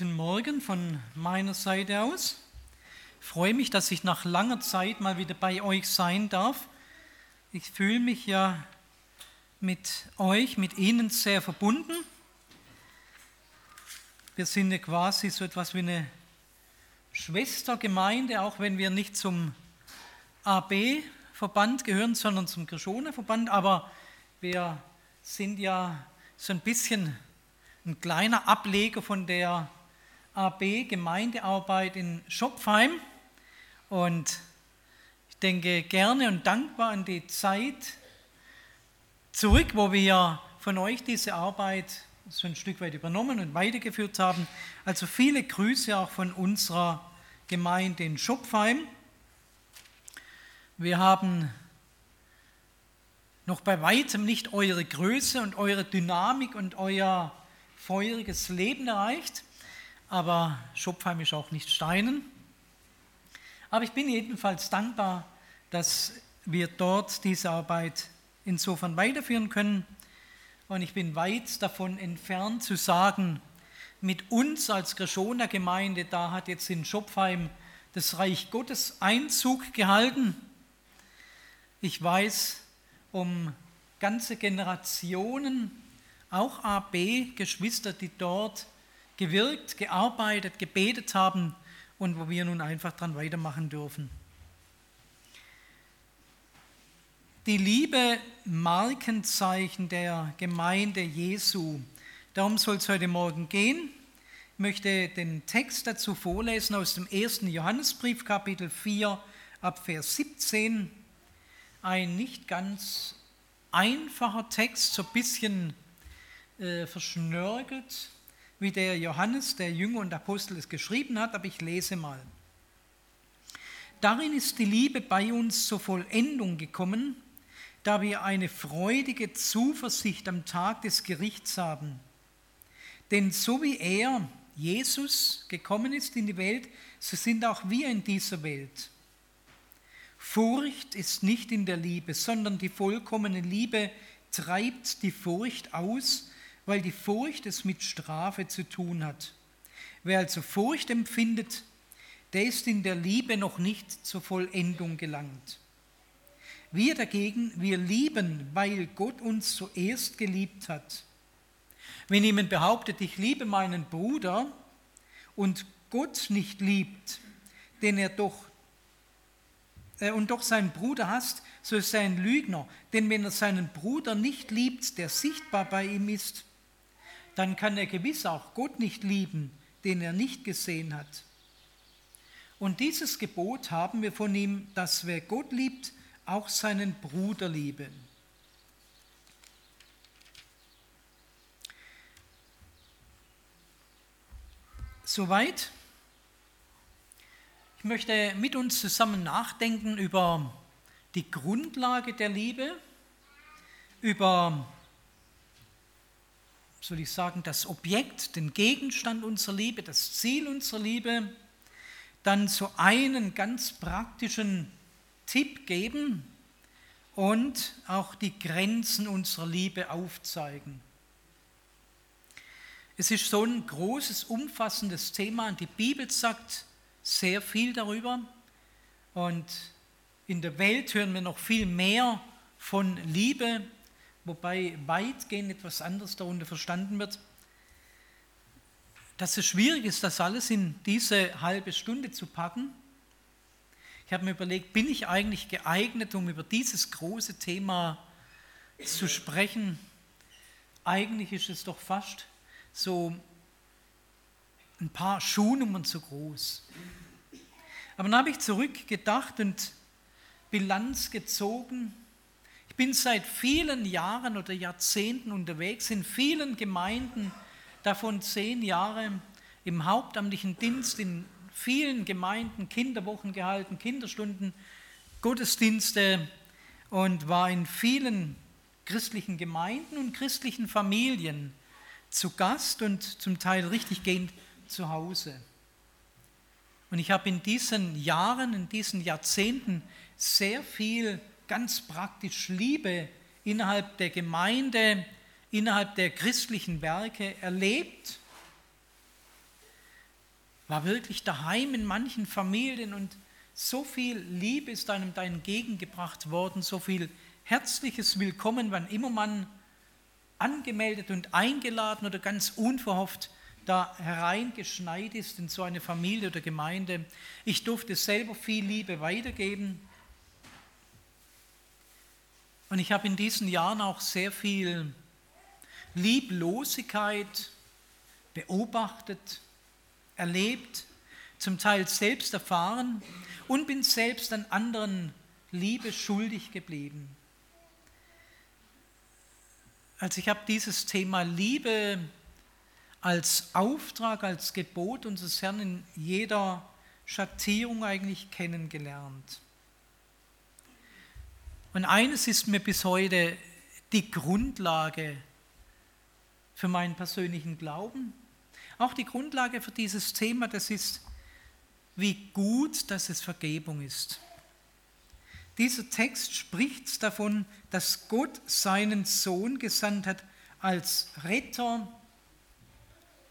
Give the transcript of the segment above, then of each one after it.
guten Morgen von meiner Seite aus. Ich freue mich, dass ich nach langer Zeit mal wieder bei euch sein darf. Ich fühle mich ja mit euch, mit Ihnen sehr verbunden. Wir sind ja quasi so etwas wie eine Schwestergemeinde, auch wenn wir nicht zum AB-Verband gehören, sondern zum Krishona-Verband. Aber wir sind ja so ein bisschen ein kleiner Ableger von der AB Gemeindearbeit in Schopfheim. Und ich denke gerne und dankbar an die Zeit zurück, wo wir von euch diese Arbeit so ein Stück weit übernommen und weitergeführt haben. Also viele Grüße auch von unserer Gemeinde in Schopfheim. Wir haben noch bei weitem nicht eure Größe und eure Dynamik und euer feuriges Leben erreicht, aber Schopfheim ist auch nicht Steinen. Aber ich bin jedenfalls dankbar, dass wir dort diese Arbeit insofern weiterführen können. Und ich bin weit davon entfernt zu sagen, mit uns als Greschoner Gemeinde, da hat jetzt in Schopfheim das Reich Gottes Einzug gehalten. Ich weiß um ganze Generationen auch AB-Geschwister, die dort gewirkt, gearbeitet, gebetet haben und wo wir nun einfach dran weitermachen dürfen. Die Liebe Markenzeichen der Gemeinde Jesu. Darum soll es heute Morgen gehen. Ich möchte den Text dazu vorlesen aus dem ersten Johannesbrief, Kapitel 4, ab Vers 17. Ein nicht ganz einfacher Text, so ein bisschen äh, verschnörkelt, wie der Johannes, der Jünger und Apostel es geschrieben hat, aber ich lese mal. Darin ist die Liebe bei uns zur Vollendung gekommen, da wir eine freudige Zuversicht am Tag des Gerichts haben. Denn so wie er, Jesus, gekommen ist in die Welt, so sind auch wir in dieser Welt. Furcht ist nicht in der Liebe, sondern die vollkommene Liebe treibt die Furcht aus, weil die Furcht es mit Strafe zu tun hat. Wer also Furcht empfindet, der ist in der Liebe noch nicht zur Vollendung gelangt. Wir dagegen, wir lieben, weil Gott uns zuerst geliebt hat. Wenn jemand behauptet, ich liebe meinen Bruder und Gott nicht liebt, den er doch äh, und doch seinen Bruder hasst, so ist er ein Lügner. Denn wenn er seinen Bruder nicht liebt, der sichtbar bei ihm ist, dann kann er gewiss auch Gott nicht lieben, den er nicht gesehen hat. Und dieses Gebot haben wir von ihm, dass wer Gott liebt, auch seinen Bruder liebe. Soweit. Ich möchte mit uns zusammen nachdenken über die Grundlage der Liebe, über soll ich sagen, das Objekt, den Gegenstand unserer Liebe, das Ziel unserer Liebe, dann so einen ganz praktischen Tipp geben und auch die Grenzen unserer Liebe aufzeigen. Es ist so ein großes, umfassendes Thema und die Bibel sagt sehr viel darüber. Und in der Welt hören wir noch viel mehr von Liebe, wobei weitgehend etwas anderes darunter verstanden wird, dass es schwierig ist, das alles in diese halbe Stunde zu packen. Ich habe mir überlegt, bin ich eigentlich geeignet, um über dieses große Thema zu sprechen? Eigentlich ist es doch fast so ein paar Schuhnummern zu groß. Aber dann habe ich zurückgedacht und Bilanz gezogen bin seit vielen Jahren oder Jahrzehnten unterwegs, in vielen Gemeinden, davon zehn Jahre im hauptamtlichen Dienst, in vielen Gemeinden Kinderwochen gehalten, Kinderstunden, Gottesdienste und war in vielen christlichen Gemeinden und christlichen Familien zu Gast und zum Teil richtig gehend zu Hause. Und ich habe in diesen Jahren, in diesen Jahrzehnten sehr viel ganz praktisch Liebe innerhalb der Gemeinde, innerhalb der christlichen Werke erlebt. war wirklich daheim in manchen Familien und so viel Liebe ist einem da entgegengebracht worden, so viel herzliches Willkommen, wann immer man angemeldet und eingeladen oder ganz unverhofft da hereingeschneit ist in so eine Familie oder Gemeinde. Ich durfte selber viel Liebe weitergeben. Und ich habe in diesen Jahren auch sehr viel Lieblosigkeit beobachtet, erlebt, zum Teil selbst erfahren und bin selbst an anderen Liebe schuldig geblieben. Also ich habe dieses Thema Liebe als Auftrag, als Gebot unseres Herrn in jeder Schattierung eigentlich kennengelernt. Und eines ist mir bis heute die Grundlage für meinen persönlichen Glauben, auch die Grundlage für dieses Thema, das ist, wie gut, dass es Vergebung ist. Dieser Text spricht davon, dass Gott seinen Sohn gesandt hat als Retter,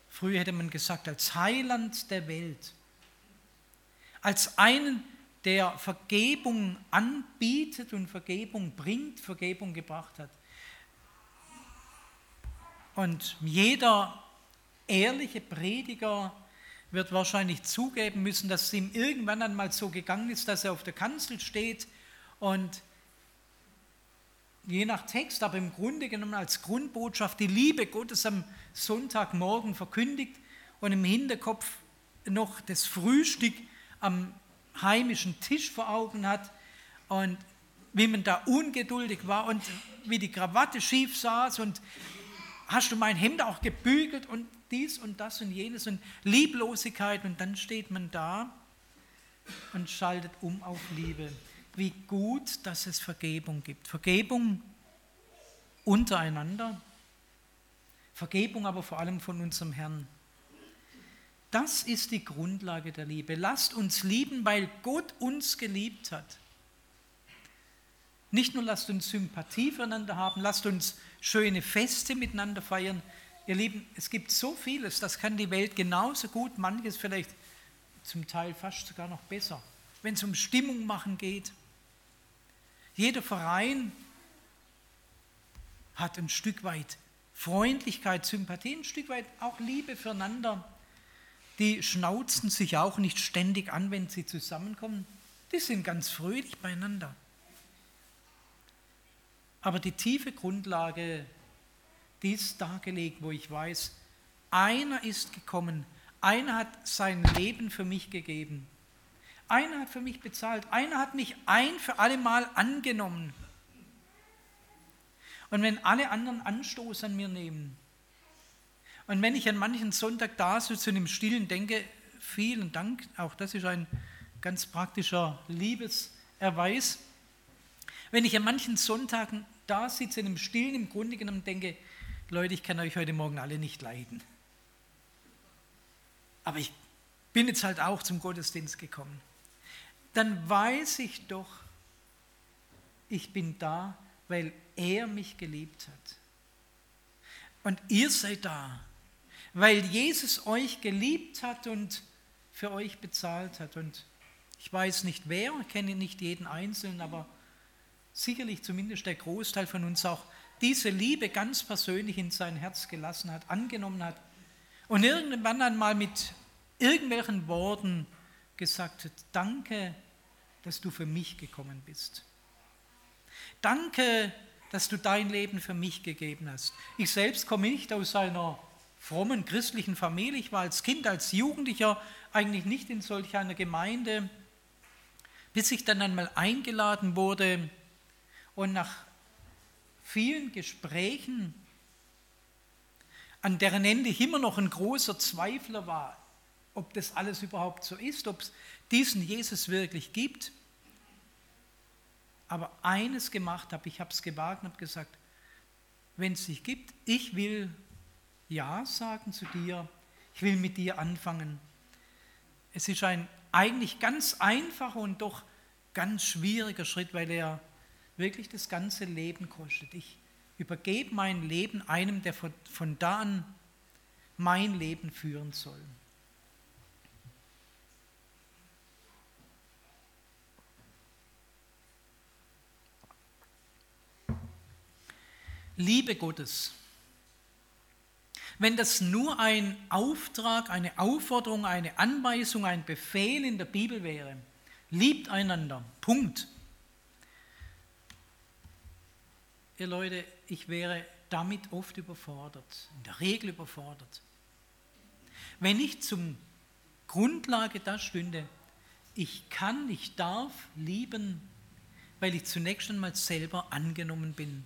früher hätte man gesagt als Heiland der Welt, als einen, der Vergebung anbietet und Vergebung bringt, Vergebung gebracht hat. Und jeder ehrliche Prediger wird wahrscheinlich zugeben müssen, dass es ihm irgendwann einmal so gegangen ist, dass er auf der Kanzel steht und je nach Text, aber im Grunde genommen als Grundbotschaft die Liebe Gottes am Sonntagmorgen verkündigt und im Hinterkopf noch das Frühstück am heimischen Tisch vor Augen hat und wie man da ungeduldig war und wie die Krawatte schief saß und hast du mein Hemd auch gebügelt und dies und das und jenes und Lieblosigkeit und dann steht man da und schaltet um auf Liebe. Wie gut, dass es Vergebung gibt. Vergebung untereinander, Vergebung aber vor allem von unserem Herrn. Das ist die Grundlage der Liebe. Lasst uns lieben, weil Gott uns geliebt hat. Nicht nur lasst uns Sympathie füreinander haben, lasst uns schöne Feste miteinander feiern. Ihr Lieben, es gibt so vieles, das kann die Welt genauso gut, manches vielleicht zum Teil fast sogar noch besser, wenn es um Stimmung machen geht. Jeder Verein hat ein Stück weit Freundlichkeit, Sympathie, ein Stück weit auch Liebe füreinander. Die schnauzen sich auch nicht ständig an, wenn sie zusammenkommen. Die sind ganz fröhlich beieinander. Aber die tiefe Grundlage, die ist dargelegt, wo ich weiß, einer ist gekommen, einer hat sein Leben für mich gegeben, einer hat für mich bezahlt, einer hat mich ein für alle Mal angenommen. Und wenn alle anderen Anstoß an mir nehmen, und wenn ich an manchen Sonntag da sitze und im Stillen denke, vielen Dank, auch das ist ein ganz praktischer Liebeserweis, wenn ich an manchen Sonntagen da sitze, in einem Stillen im Grunde genommen denke, Leute, ich kann euch heute Morgen alle nicht leiden. Aber ich bin jetzt halt auch zum Gottesdienst gekommen. Dann weiß ich doch, ich bin da, weil er mich geliebt hat. Und ihr seid da, weil Jesus euch geliebt hat und für euch bezahlt hat. Und ich weiß nicht wer, kenne nicht jeden Einzelnen, aber sicherlich zumindest der Großteil von uns auch diese Liebe ganz persönlich in sein Herz gelassen hat, angenommen hat und irgendwann einmal mit irgendwelchen Worten gesagt hat, danke, dass du für mich gekommen bist. Danke, dass du dein Leben für mich gegeben hast. Ich selbst komme nicht aus einer frommen christlichen Familie. Ich war als Kind, als Jugendlicher eigentlich nicht in solch einer Gemeinde, bis ich dann einmal eingeladen wurde und nach vielen Gesprächen, an deren Ende ich immer noch ein großer Zweifler war, ob das alles überhaupt so ist, ob es diesen Jesus wirklich gibt, aber eines gemacht habe, ich habe es gewagt und habe gesagt, wenn es dich gibt, ich will ja sagen zu dir, ich will mit dir anfangen. Es ist ein eigentlich ganz einfacher und doch ganz schwieriger Schritt, weil er wirklich das ganze Leben kostet. Ich übergebe mein Leben einem, der von, von da an mein Leben führen soll. Liebe Gottes, wenn das nur ein Auftrag, eine Aufforderung, eine Anweisung, ein Befehl in der Bibel wäre, liebt einander, Punkt. Ihr Leute, ich wäre damit oft überfordert, in der Regel überfordert. Wenn nicht zum Grundlage das stünde, ich kann, ich darf lieben, weil ich zunächst einmal selber angenommen bin.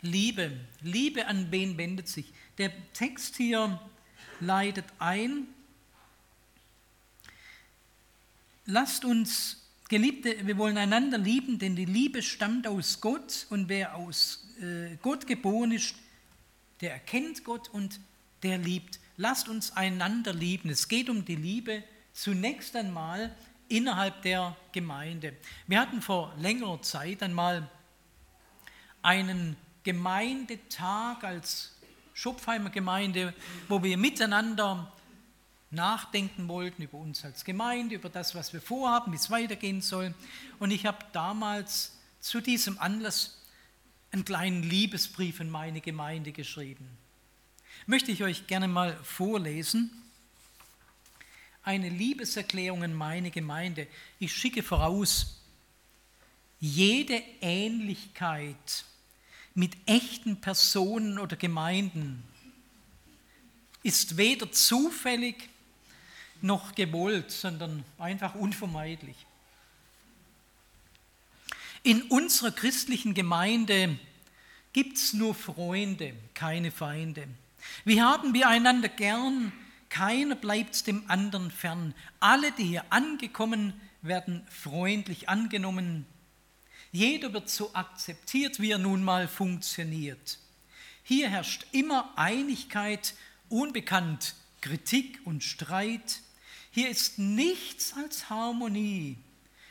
Liebe, Liebe an wen wendet sich? Der Text hier leitet ein, lasst uns, Geliebte, wir wollen einander lieben, denn die Liebe stammt aus Gott und wer aus äh, Gott geboren ist, der erkennt Gott und der liebt. Lasst uns einander lieben. Es geht um die Liebe zunächst einmal innerhalb der Gemeinde. Wir hatten vor längerer Zeit einmal einen Gemeindetag als Schopfheimer Gemeinde, wo wir miteinander nachdenken wollten über uns als Gemeinde, über das, was wir vorhaben, wie es weitergehen soll. Und ich habe damals zu diesem Anlass einen kleinen Liebesbrief in meine Gemeinde geschrieben. Möchte ich euch gerne mal vorlesen. Eine Liebeserklärung an meine Gemeinde. Ich schicke voraus, jede Ähnlichkeit mit echten Personen oder Gemeinden ist weder zufällig noch gewollt, sondern einfach unvermeidlich. In unserer christlichen Gemeinde gibt es nur Freunde, keine Feinde. Wie haben wir einander gern? Keiner bleibt dem anderen fern. Alle, die hier angekommen, werden freundlich angenommen. Jeder wird so akzeptiert, wie er nun mal funktioniert. Hier herrscht immer Einigkeit, unbekannt Kritik und Streit. Hier ist nichts als Harmonie.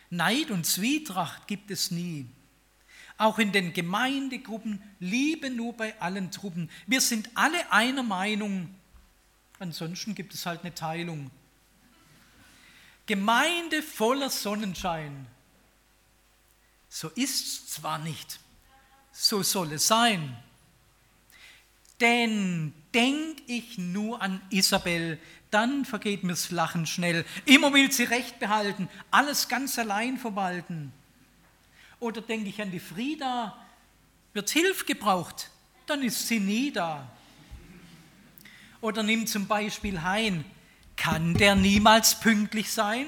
Neid und Zwietracht gibt es nie. Auch in den Gemeindegruppen Liebe nur bei allen Truppen. Wir sind alle einer Meinung. Ansonsten gibt es halt eine Teilung. Gemeinde voller Sonnenschein. So ist es zwar nicht, so soll es sein. Denn denk ich nur an Isabel, dann vergeht mir's Lachen schnell. Immer will sie Recht behalten, alles ganz allein verwalten. Oder denke ich an die Frieda, wird Hilfe gebraucht, dann ist sie nie da. Oder nimm zum Beispiel Hein, kann der niemals pünktlich sein?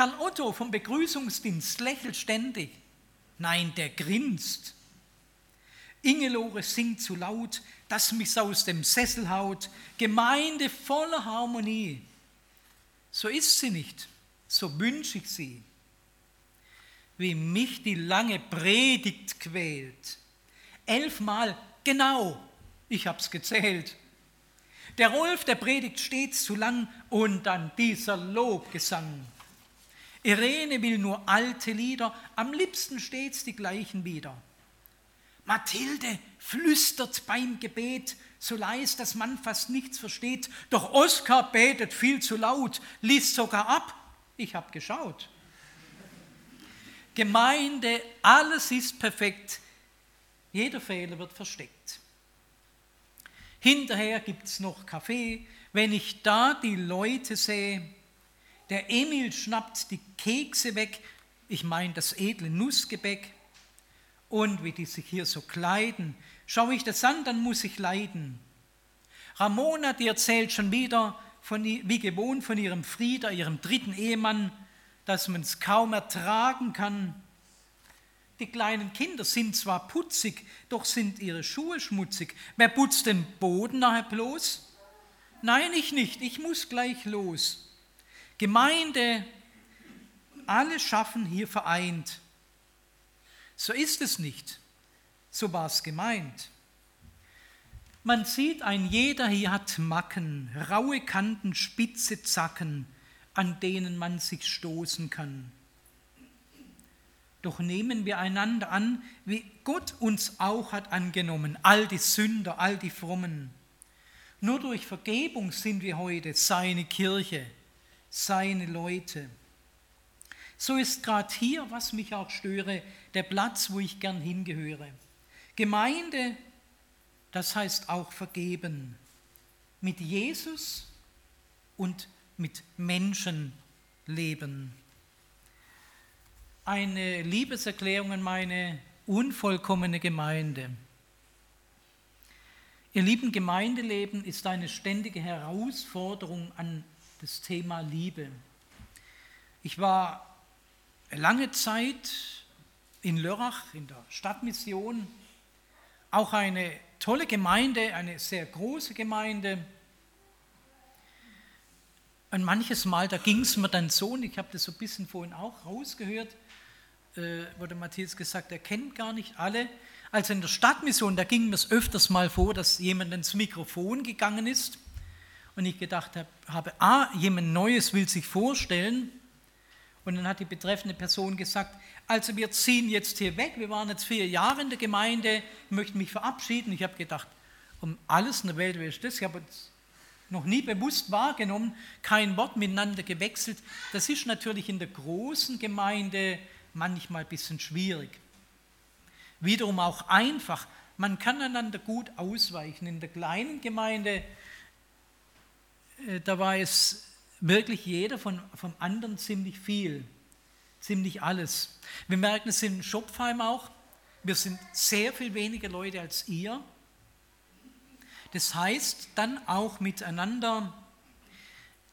Karl Otto vom Begrüßungsdienst lächelt ständig. Nein, der grinst. Ingelore singt zu laut, dass mich's aus dem Sessel haut. Gemeinde voller Harmonie. So ist sie nicht, so wünsche ich sie. Wie mich die lange Predigt quält. Elfmal, genau, ich hab's gezählt. Der Rolf, der predigt stets zu lang und dann dieser Lobgesang. Irene will nur alte Lieder, am liebsten stets die gleichen wieder. Mathilde flüstert beim Gebet, so leis, dass man fast nichts versteht. Doch Oskar betet viel zu laut, liest sogar ab. Ich habe geschaut. Gemeinde, alles ist perfekt. Jeder Fehler wird versteckt. Hinterher gibt es noch Kaffee. Wenn ich da die Leute sehe, der Emil schnappt die Kekse weg, ich meine das edle Nussgebäck. Und wie die sich hier so kleiden, schaue ich das an, dann muss ich leiden. Ramona, die erzählt schon wieder, von, wie gewohnt, von ihrem Frieda, ihrem dritten Ehemann, dass man es kaum ertragen kann. Die kleinen Kinder sind zwar putzig, doch sind ihre Schuhe schmutzig. Wer putzt den Boden nachher bloß? Nein, ich nicht, ich muss gleich los. Gemeinde, alle schaffen hier vereint. So ist es nicht. So war es gemeint. Man sieht, ein jeder hier hat Macken, raue Kanten, spitze Zacken, an denen man sich stoßen kann. Doch nehmen wir einander an, wie Gott uns auch hat angenommen, all die Sünder, all die Frommen. Nur durch Vergebung sind wir heute seine Kirche seine Leute. So ist gerade hier, was mich auch störe, der Platz, wo ich gern hingehöre. Gemeinde, das heißt auch vergeben. Mit Jesus und mit Menschen leben. Eine Liebeserklärung an meine unvollkommene Gemeinde. Ihr lieben Gemeindeleben ist eine ständige Herausforderung an das Thema Liebe. Ich war lange Zeit in Lörrach, in der Stadtmission, auch eine tolle Gemeinde, eine sehr große Gemeinde. Und manches Mal, da ging es mir dann so, und ich habe das so ein bisschen vorhin auch rausgehört, äh, wurde Matthias gesagt, er kennt gar nicht alle. Also in der Stadtmission, da ging mir es öfters mal vor, dass jemand ins Mikrofon gegangen ist und ich gedacht habe, ah, jemand Neues will sich vorstellen und dann hat die betreffende Person gesagt, also wir ziehen jetzt hier weg, wir waren jetzt vier Jahre in der Gemeinde, möchten mich verabschieden. Ich habe gedacht, um alles in der Welt wäre das. Ich habe es noch nie bewusst wahrgenommen, kein Wort miteinander gewechselt. Das ist natürlich in der großen Gemeinde manchmal ein bisschen schwierig. Wiederum auch einfach. Man kann einander gut ausweichen. In der kleinen Gemeinde, da war es wirklich jeder von, vom anderen ziemlich viel, ziemlich alles. Wir merken es in Schopfheim auch, wir sind sehr viel weniger Leute als ihr. Das heißt, dann auch miteinander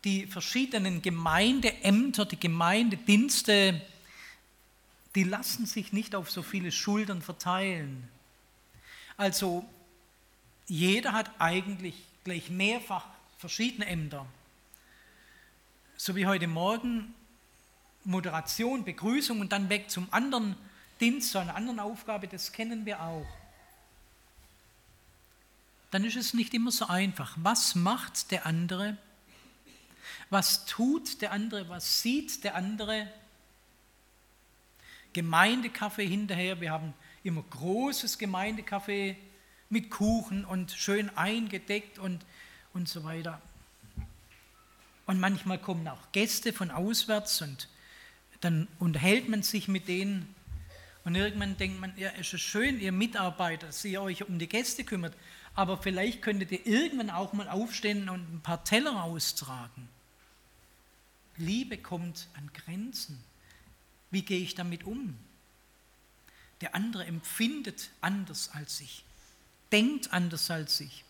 die verschiedenen Gemeindeämter, die Gemeindedienste, die lassen sich nicht auf so viele Schultern verteilen. Also jeder hat eigentlich gleich mehrfach verschiedene Ämter so wie heute Morgen, Moderation, Begrüßung und dann weg zum anderen Dienst, zu einer anderen Aufgabe, das kennen wir auch. Dann ist es nicht immer so einfach. Was macht der andere? Was tut der andere? Was sieht der andere? Gemeindekaffee hinterher. Wir haben immer großes Gemeindekaffee mit Kuchen und schön eingedeckt und, und so weiter. Und manchmal kommen auch Gäste von auswärts und dann unterhält man sich mit denen. Und irgendwann denkt man, ja, es ist schön, ihr Mitarbeiter, dass ihr euch um die Gäste kümmert, aber vielleicht könntet ihr irgendwann auch mal aufstehen und ein paar Teller austragen. Liebe kommt an Grenzen. Wie gehe ich damit um? Der andere empfindet anders als ich, denkt anders als ich.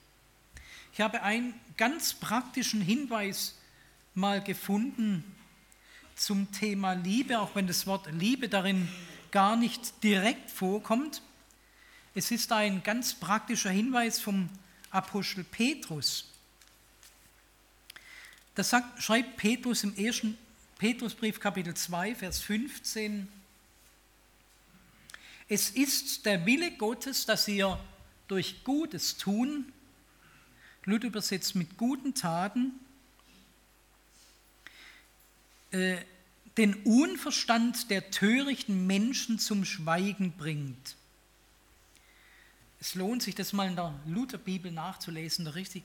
Ich habe einen ganz praktischen Hinweis mal gefunden zum Thema Liebe, auch wenn das Wort Liebe darin gar nicht direkt vorkommt. Es ist ein ganz praktischer Hinweis vom Apostel Petrus. Das sagt, schreibt Petrus im ersten Petrusbrief Kapitel 2, Vers 15. Es ist der Wille Gottes, dass ihr durch Gutes tun, Luther übersetzt mit guten Taten, äh, den Unverstand der törichten Menschen zum Schweigen bringt. Es lohnt sich, das mal in der Lutherbibel nachzulesen, der richtig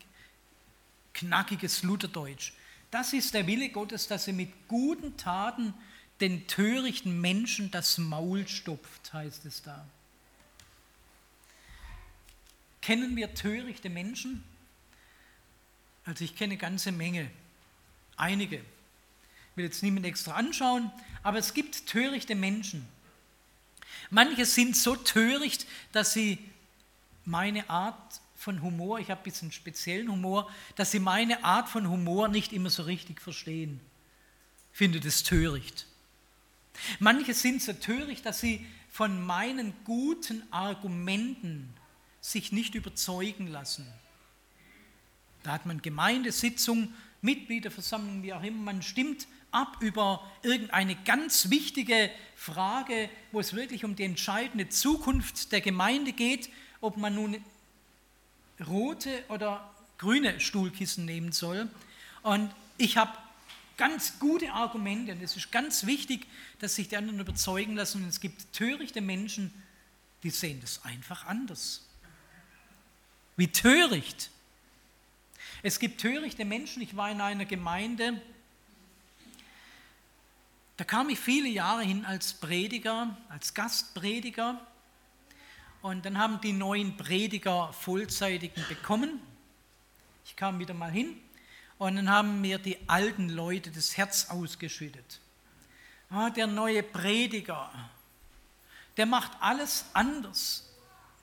knackiges Lutherdeutsch. Das ist der Wille Gottes, dass er mit guten Taten den törichten Menschen das Maul stopft, heißt es da. Kennen wir törichte Menschen? Also ich kenne eine ganze Menge, einige will jetzt niemand extra anschauen, aber es gibt törichte Menschen. Manche sind so töricht, dass sie meine Art von Humor, ich habe ein bisschen speziellen Humor, dass sie meine Art von Humor nicht immer so richtig verstehen. Ich finde das töricht. Manche sind so töricht, dass sie von meinen guten Argumenten sich nicht überzeugen lassen. Da hat man Gemeindesitzung, Mitgliederversammlung, wie auch immer, man stimmt ab über irgendeine ganz wichtige Frage, wo es wirklich um die entscheidende Zukunft der Gemeinde geht, ob man nun rote oder grüne Stuhlkissen nehmen soll. Und ich habe ganz gute Argumente und es ist ganz wichtig, dass sich die anderen überzeugen lassen. Und es gibt törichte Menschen, die sehen das einfach anders. Wie töricht. Es gibt törichte Menschen. Ich war in einer Gemeinde, Da kam ich viele Jahre hin als Prediger, als Gastprediger. Und dann haben die neuen Prediger Vollzeitigen bekommen. Ich kam wieder mal hin und dann haben mir die alten Leute das Herz ausgeschüttet. Ah, der neue Prediger, der macht alles anders.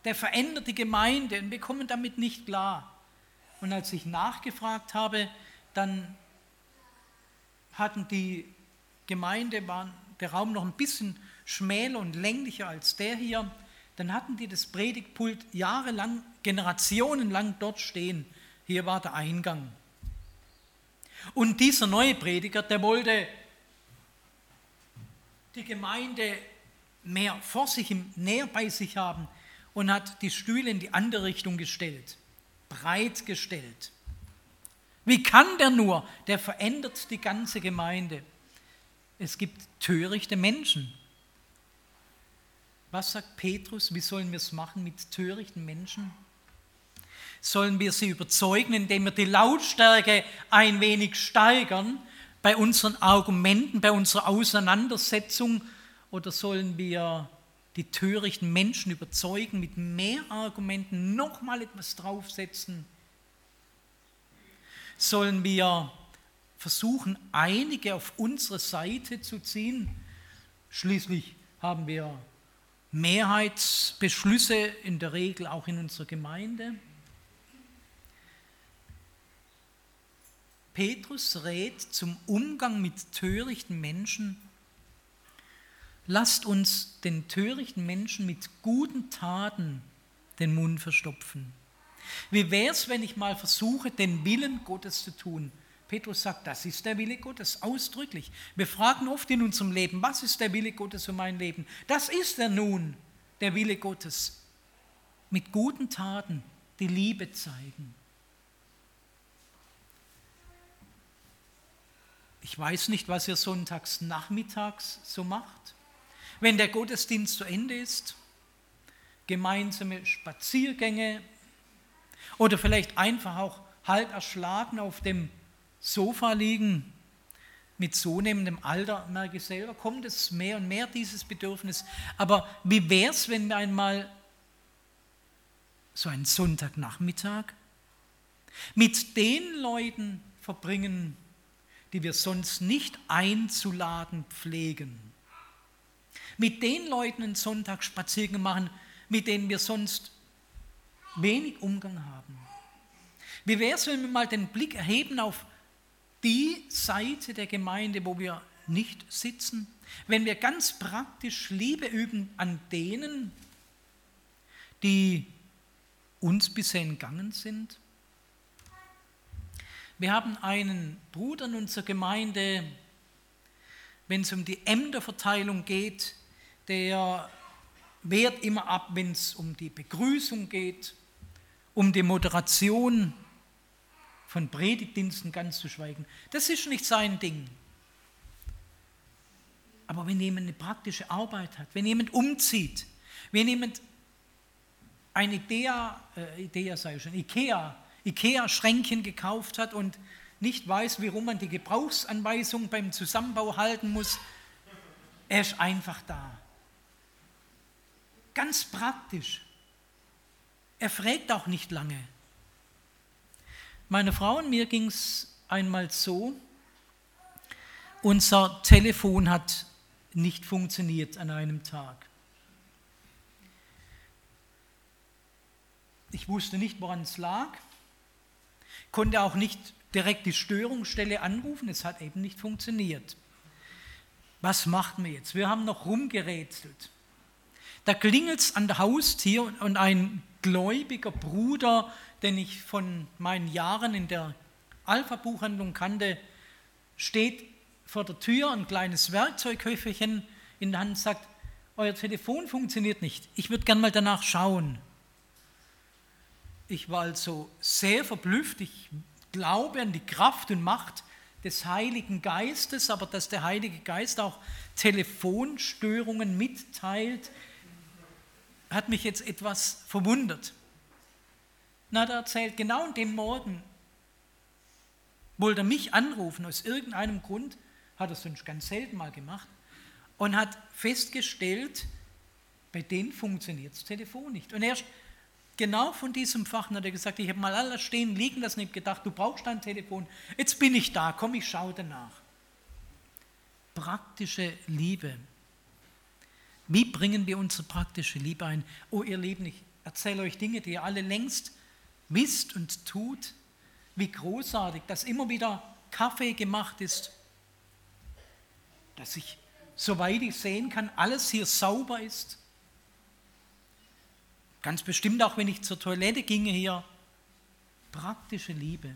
Der verändert die Gemeinde und wir kommen damit nicht klar. Und als ich nachgefragt habe, dann hatten die Gemeinde, war der Raum noch ein bisschen schmäler und länglicher als der hier, dann hatten die das Predigtpult jahrelang, generationenlang dort stehen. Hier war der Eingang. Und dieser neue Prediger, der wollte die Gemeinde mehr vor sich, näher bei sich haben und hat die Stühle in die andere Richtung gestellt, breit gestellt. Wie kann der nur? Der verändert die ganze Gemeinde. Es gibt törichte Menschen. Was sagt Petrus? Wie sollen wir es machen mit törichten Menschen? Sollen wir sie überzeugen, indem wir die Lautstärke ein wenig steigern bei unseren Argumenten, bei unserer Auseinandersetzung? Oder sollen wir die törichten Menschen überzeugen mit mehr Argumenten, nochmal etwas draufsetzen? Sollen wir versuchen, einige auf unsere Seite zu ziehen? Schließlich haben wir Mehrheitsbeschlüsse in der Regel auch in unserer Gemeinde. Petrus rät zum Umgang mit törichten Menschen. Lasst uns den törichten Menschen mit guten Taten den Mund verstopfen. Wie wäre es, wenn ich mal versuche, den Willen Gottes zu tun? Petrus sagt, das ist der Wille Gottes, ausdrücklich. Wir fragen oft in unserem Leben, was ist der Wille Gottes für mein Leben? Das ist er nun, der Wille Gottes. Mit guten Taten die Liebe zeigen. Ich weiß nicht, was ihr sonntags nachmittags so macht. Wenn der Gottesdienst zu Ende ist, gemeinsame Spaziergänge oder vielleicht einfach auch halb erschlagen auf dem Sofa liegen. Mit zunehmendem Alter merke ich selber, kommt es mehr und mehr, dieses Bedürfnis. Aber wie wäre es, wenn wir einmal so einen Sonntagnachmittag mit den Leuten verbringen, die wir sonst nicht einzuladen pflegen. Mit den Leuten einen Sonntagsspaziergang machen, mit denen wir sonst wenig Umgang haben. Wie wäre es, wenn wir mal den Blick erheben auf die Seite der Gemeinde, wo wir nicht sitzen? Wenn wir ganz praktisch Liebe üben an denen, die uns bisher entgangen sind? Wir haben einen Bruder in unserer Gemeinde, wenn es um die Ämterverteilung geht, der wehrt immer ab, wenn es um die Begrüßung geht, um die Moderation von Predigtdiensten ganz zu schweigen. Das ist nicht sein Ding. Aber wenn jemand eine praktische Arbeit hat, wenn jemand umzieht, wenn jemand ein Idea, äh, Idea sei schon, Ikea Ikea-Schränkchen gekauft hat und nicht weiß, warum man die Gebrauchsanweisung beim Zusammenbau halten muss. Er ist einfach da. Ganz praktisch. Er fragt auch nicht lange. Meine Frau und mir ging es einmal so, unser Telefon hat nicht funktioniert an einem Tag. Ich wusste nicht, woran es lag konnte auch nicht direkt die Störungsstelle anrufen, es hat eben nicht funktioniert. Was macht man jetzt? Wir haben noch rumgerätselt. Da klingelt es an der Haustür und ein gläubiger Bruder, den ich von meinen Jahren in der Alpha-Buchhandlung kannte, steht vor der Tür, ein kleines Werkzeughöferchen in der Hand sagt, euer Telefon funktioniert nicht, ich würde gern mal danach schauen. Ich war also sehr verblüfft. Ich glaube an die Kraft und Macht des Heiligen Geistes, aber dass der Heilige Geist auch Telefonstörungen mitteilt, hat mich jetzt etwas verwundert. Na, der erzählt, genau an dem Morgen wollte er mich anrufen, aus irgendeinem Grund hat er sonst ganz selten mal gemacht, und hat festgestellt, bei denen funktioniert das Telefon nicht. Und erst genau von diesem Fach hat er gesagt, ich habe mal alles stehen, liegen lassen, ich gedacht, du brauchst ein Telefon, jetzt bin ich da, komm, ich schaue danach. Praktische Liebe. Wie bringen wir unsere praktische Liebe ein? Oh, ihr Lieben, ich erzähle euch Dinge, die ihr alle längst wisst und tut. Wie großartig, dass immer wieder Kaffee gemacht ist, dass ich, soweit ich sehen kann, alles hier sauber ist. Ganz bestimmt auch, wenn ich zur Toilette ginge hier. Praktische Liebe.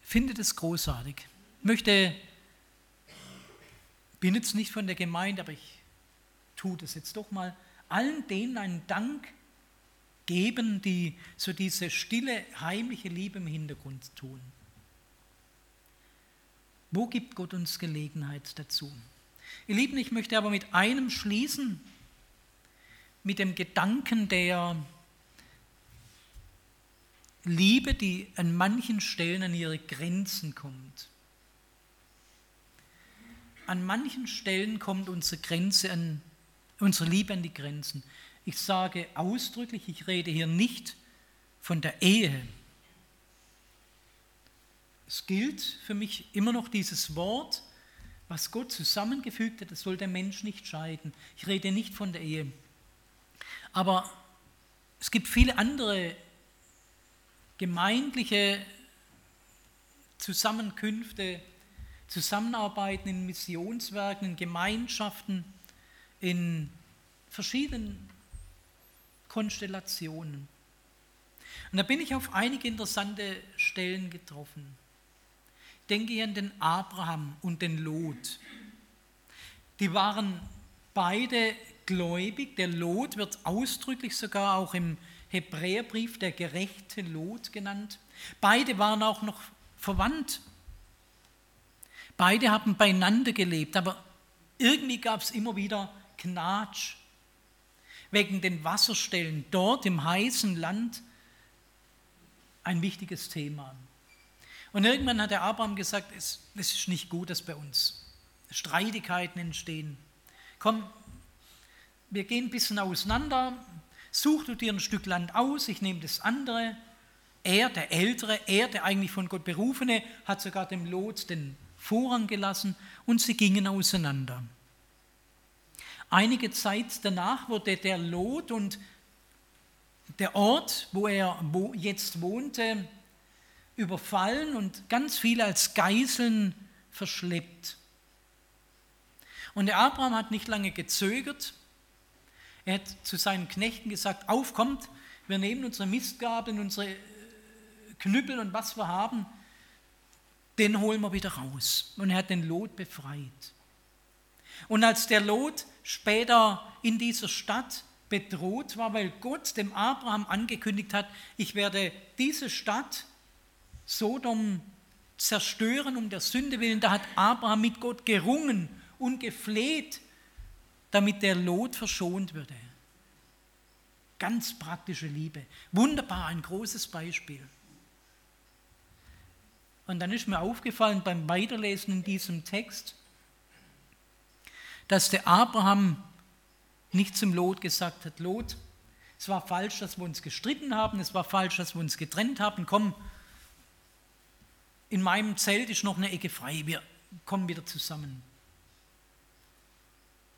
Findet es großartig. Ich möchte, bin jetzt nicht von der Gemeinde, aber ich tue das jetzt doch mal, allen denen einen Dank geben, die so diese stille, heimliche Liebe im Hintergrund tun. Wo gibt Gott uns Gelegenheit dazu? Ihr Lieben, ich möchte aber mit einem schließen, mit dem Gedanken der Liebe, die an manchen Stellen an ihre Grenzen kommt. An manchen Stellen kommt unsere Grenze an, unsere Liebe an die Grenzen. Ich sage ausdrücklich, ich rede hier nicht von der Ehe. Es gilt für mich immer noch dieses Wort, was Gott zusammengefügt hat, das soll der Mensch nicht scheiden. Ich rede nicht von der Ehe. Aber es gibt viele andere gemeindliche Zusammenkünfte, Zusammenarbeiten in Missionswerken, in Gemeinschaften, in verschiedenen Konstellationen. Und da bin ich auf einige interessante Stellen getroffen. Ich denke hier an den Abraham und den Lot. Die waren beide gläubig. Der Lot wird ausdrücklich sogar auch im Hebräerbrief der gerechte Lot genannt. Beide waren auch noch verwandt. Beide haben beieinander gelebt, aber irgendwie gab es immer wieder Knatsch wegen den Wasserstellen dort im heißen Land ein wichtiges Thema. Und irgendwann hat der Abraham gesagt, es, es ist nicht gut, dass bei uns Streitigkeiten entstehen. Komm, wir gehen ein bisschen auseinander, such du dir ein Stück Land aus, ich nehme das andere. Er, der Ältere, er, der eigentlich von Gott Berufene, hat sogar dem Lot den Vorrang gelassen und sie gingen auseinander. Einige Zeit danach wurde der Lot und der Ort, wo er jetzt wohnte, überfallen und ganz viele als Geiseln verschleppt. Und der Abraham hat nicht lange gezögert, er hat zu seinen Knechten gesagt, aufkommt, wir nehmen unsere Mistgabeln, unsere äh, Knüppel und was wir haben, den holen wir wieder raus. Und er hat den Lot befreit. Und als der Lot später in dieser Stadt bedroht war, weil Gott dem Abraham angekündigt hat, ich werde diese Stadt Sodom zerstören um der Sünde willen, da hat Abraham mit Gott gerungen und gefleht, damit der Lot verschont würde. Ganz praktische Liebe. Wunderbar, ein großes Beispiel. Und dann ist mir aufgefallen beim Weiterlesen in diesem Text, dass der Abraham nicht zum Lot gesagt hat, Lot, es war falsch, dass wir uns gestritten haben, es war falsch, dass wir uns getrennt haben, komm, in meinem Zelt ist noch eine Ecke frei, wir kommen wieder zusammen.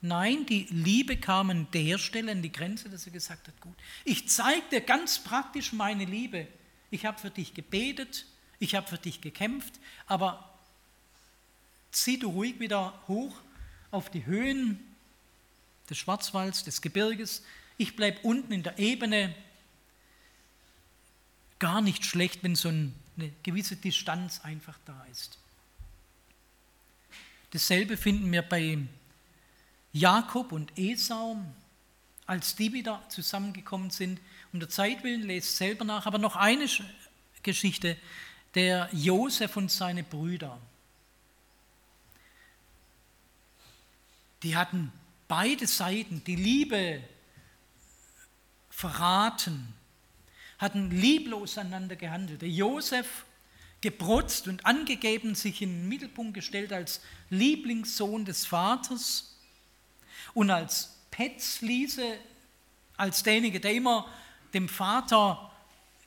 Nein, die Liebe kam an der Stelle an die Grenze, dass er gesagt hat, gut, ich zeige dir ganz praktisch meine Liebe. Ich habe für dich gebetet, ich habe für dich gekämpft, aber zieh du ruhig wieder hoch auf die Höhen des Schwarzwalds, des Gebirges. Ich bleibe unten in der Ebene. Gar nicht schlecht, wenn so eine gewisse Distanz einfach da ist. Dasselbe finden wir bei Jakob und Esau, als die wieder zusammengekommen sind. Um der Zeit willen lest selber nach, aber noch eine Geschichte, der Josef und seine Brüder. Die hatten beide Seiten die Liebe verraten, hatten lieblos einander gehandelt. Der Josef geprotzt und angegeben, sich in den Mittelpunkt gestellt als Lieblingssohn des Vaters und als Petzliese, als derjenige, der immer dem Vater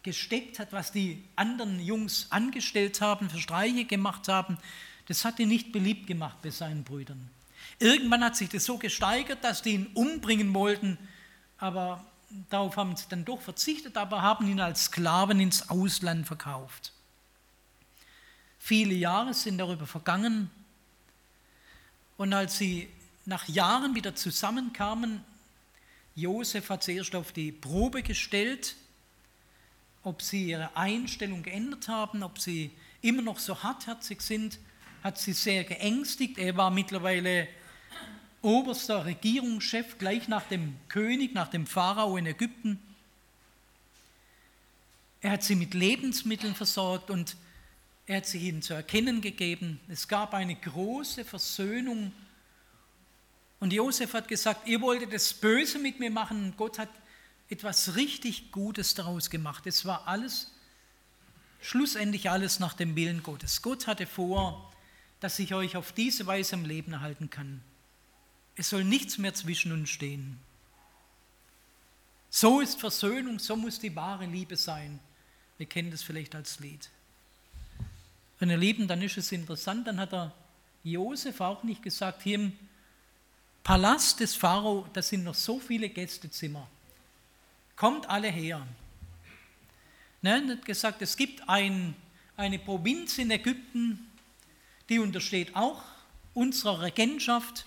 gesteckt hat, was die anderen Jungs angestellt haben, für Streiche gemacht haben, das hat ihn nicht beliebt gemacht bei seinen Brüdern. Irgendwann hat sich das so gesteigert, dass die ihn umbringen wollten, aber darauf haben sie dann doch verzichtet, aber haben ihn als Sklaven ins Ausland verkauft. Viele Jahre sind darüber vergangen und als sie nach Jahren wieder zusammenkamen, Josef hat sie erst auf die Probe gestellt, ob sie ihre Einstellung geändert haben, ob sie immer noch so hartherzig sind, hat sie sehr geängstigt. Er war mittlerweile oberster Regierungschef gleich nach dem König, nach dem Pharao in Ägypten. Er hat sie mit Lebensmitteln versorgt und er hat sie ihnen zu erkennen gegeben. Es gab eine große Versöhnung. Und Josef hat gesagt, ihr wolltet das Böse mit mir machen Gott hat etwas richtig Gutes daraus gemacht. Es war alles, schlussendlich alles nach dem Willen Gottes. Gott hatte vor, dass ich euch auf diese Weise am Leben erhalten kann. Es soll nichts mehr zwischen uns stehen. So ist Versöhnung, so muss die wahre Liebe sein. Wir kennen das vielleicht als Lied. Wenn ihr Lieben, dann ist es interessant, dann hat er Josef auch nicht gesagt, hier im Palast des Pharao, da sind noch so viele Gästezimmer. Kommt alle her. Nein, er hat gesagt, es gibt ein, eine Provinz in Ägypten, die untersteht auch unserer Regentschaft.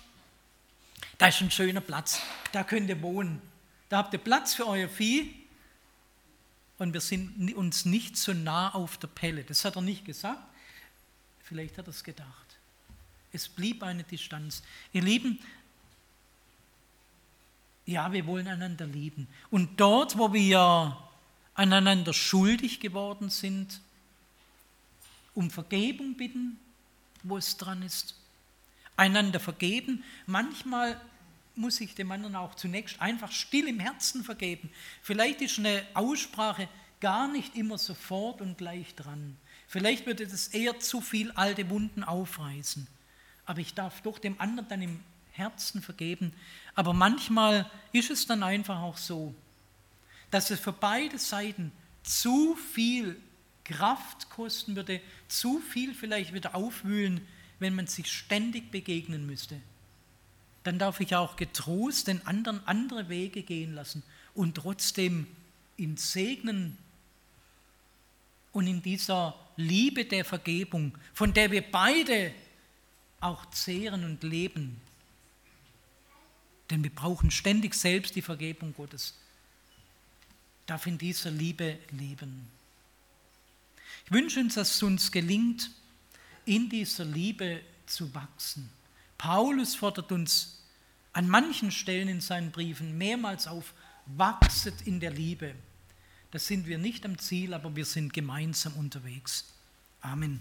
Da ist ein schöner Platz, da könnt ihr wohnen. Da habt ihr Platz für euer Vieh und wir sind uns nicht so nah auf der Pelle. Das hat er nicht gesagt, vielleicht hat er es gedacht. Es blieb eine Distanz. Ihr Lieben, ja, wir wollen einander lieben. Und dort, wo wir aneinander schuldig geworden sind, um Vergebung bitten, wo es dran ist. Einander vergeben. Manchmal muss ich dem anderen auch zunächst einfach still im Herzen vergeben. Vielleicht ist eine Aussprache gar nicht immer sofort und gleich dran. Vielleicht würde das eher zu viel alte Wunden aufreißen. Aber ich darf doch dem anderen dann im Herzen vergeben. Aber manchmal ist es dann einfach auch so, dass es für beide Seiten zu viel Kraft kosten würde, zu viel vielleicht wieder aufwühlen, wenn man sich ständig begegnen müsste. Dann darf ich auch getrost den anderen andere Wege gehen lassen und trotzdem ihn segnen und in dieser Liebe der Vergebung, von der wir beide auch zehren und leben, denn wir brauchen ständig selbst die Vergebung Gottes. Darf in dieser Liebe leben. Ich wünsche uns, dass es uns gelingt, in dieser Liebe zu wachsen. Paulus fordert uns an manchen Stellen in seinen Briefen mehrmals auf, wachset in der Liebe. Da sind wir nicht am Ziel, aber wir sind gemeinsam unterwegs. Amen.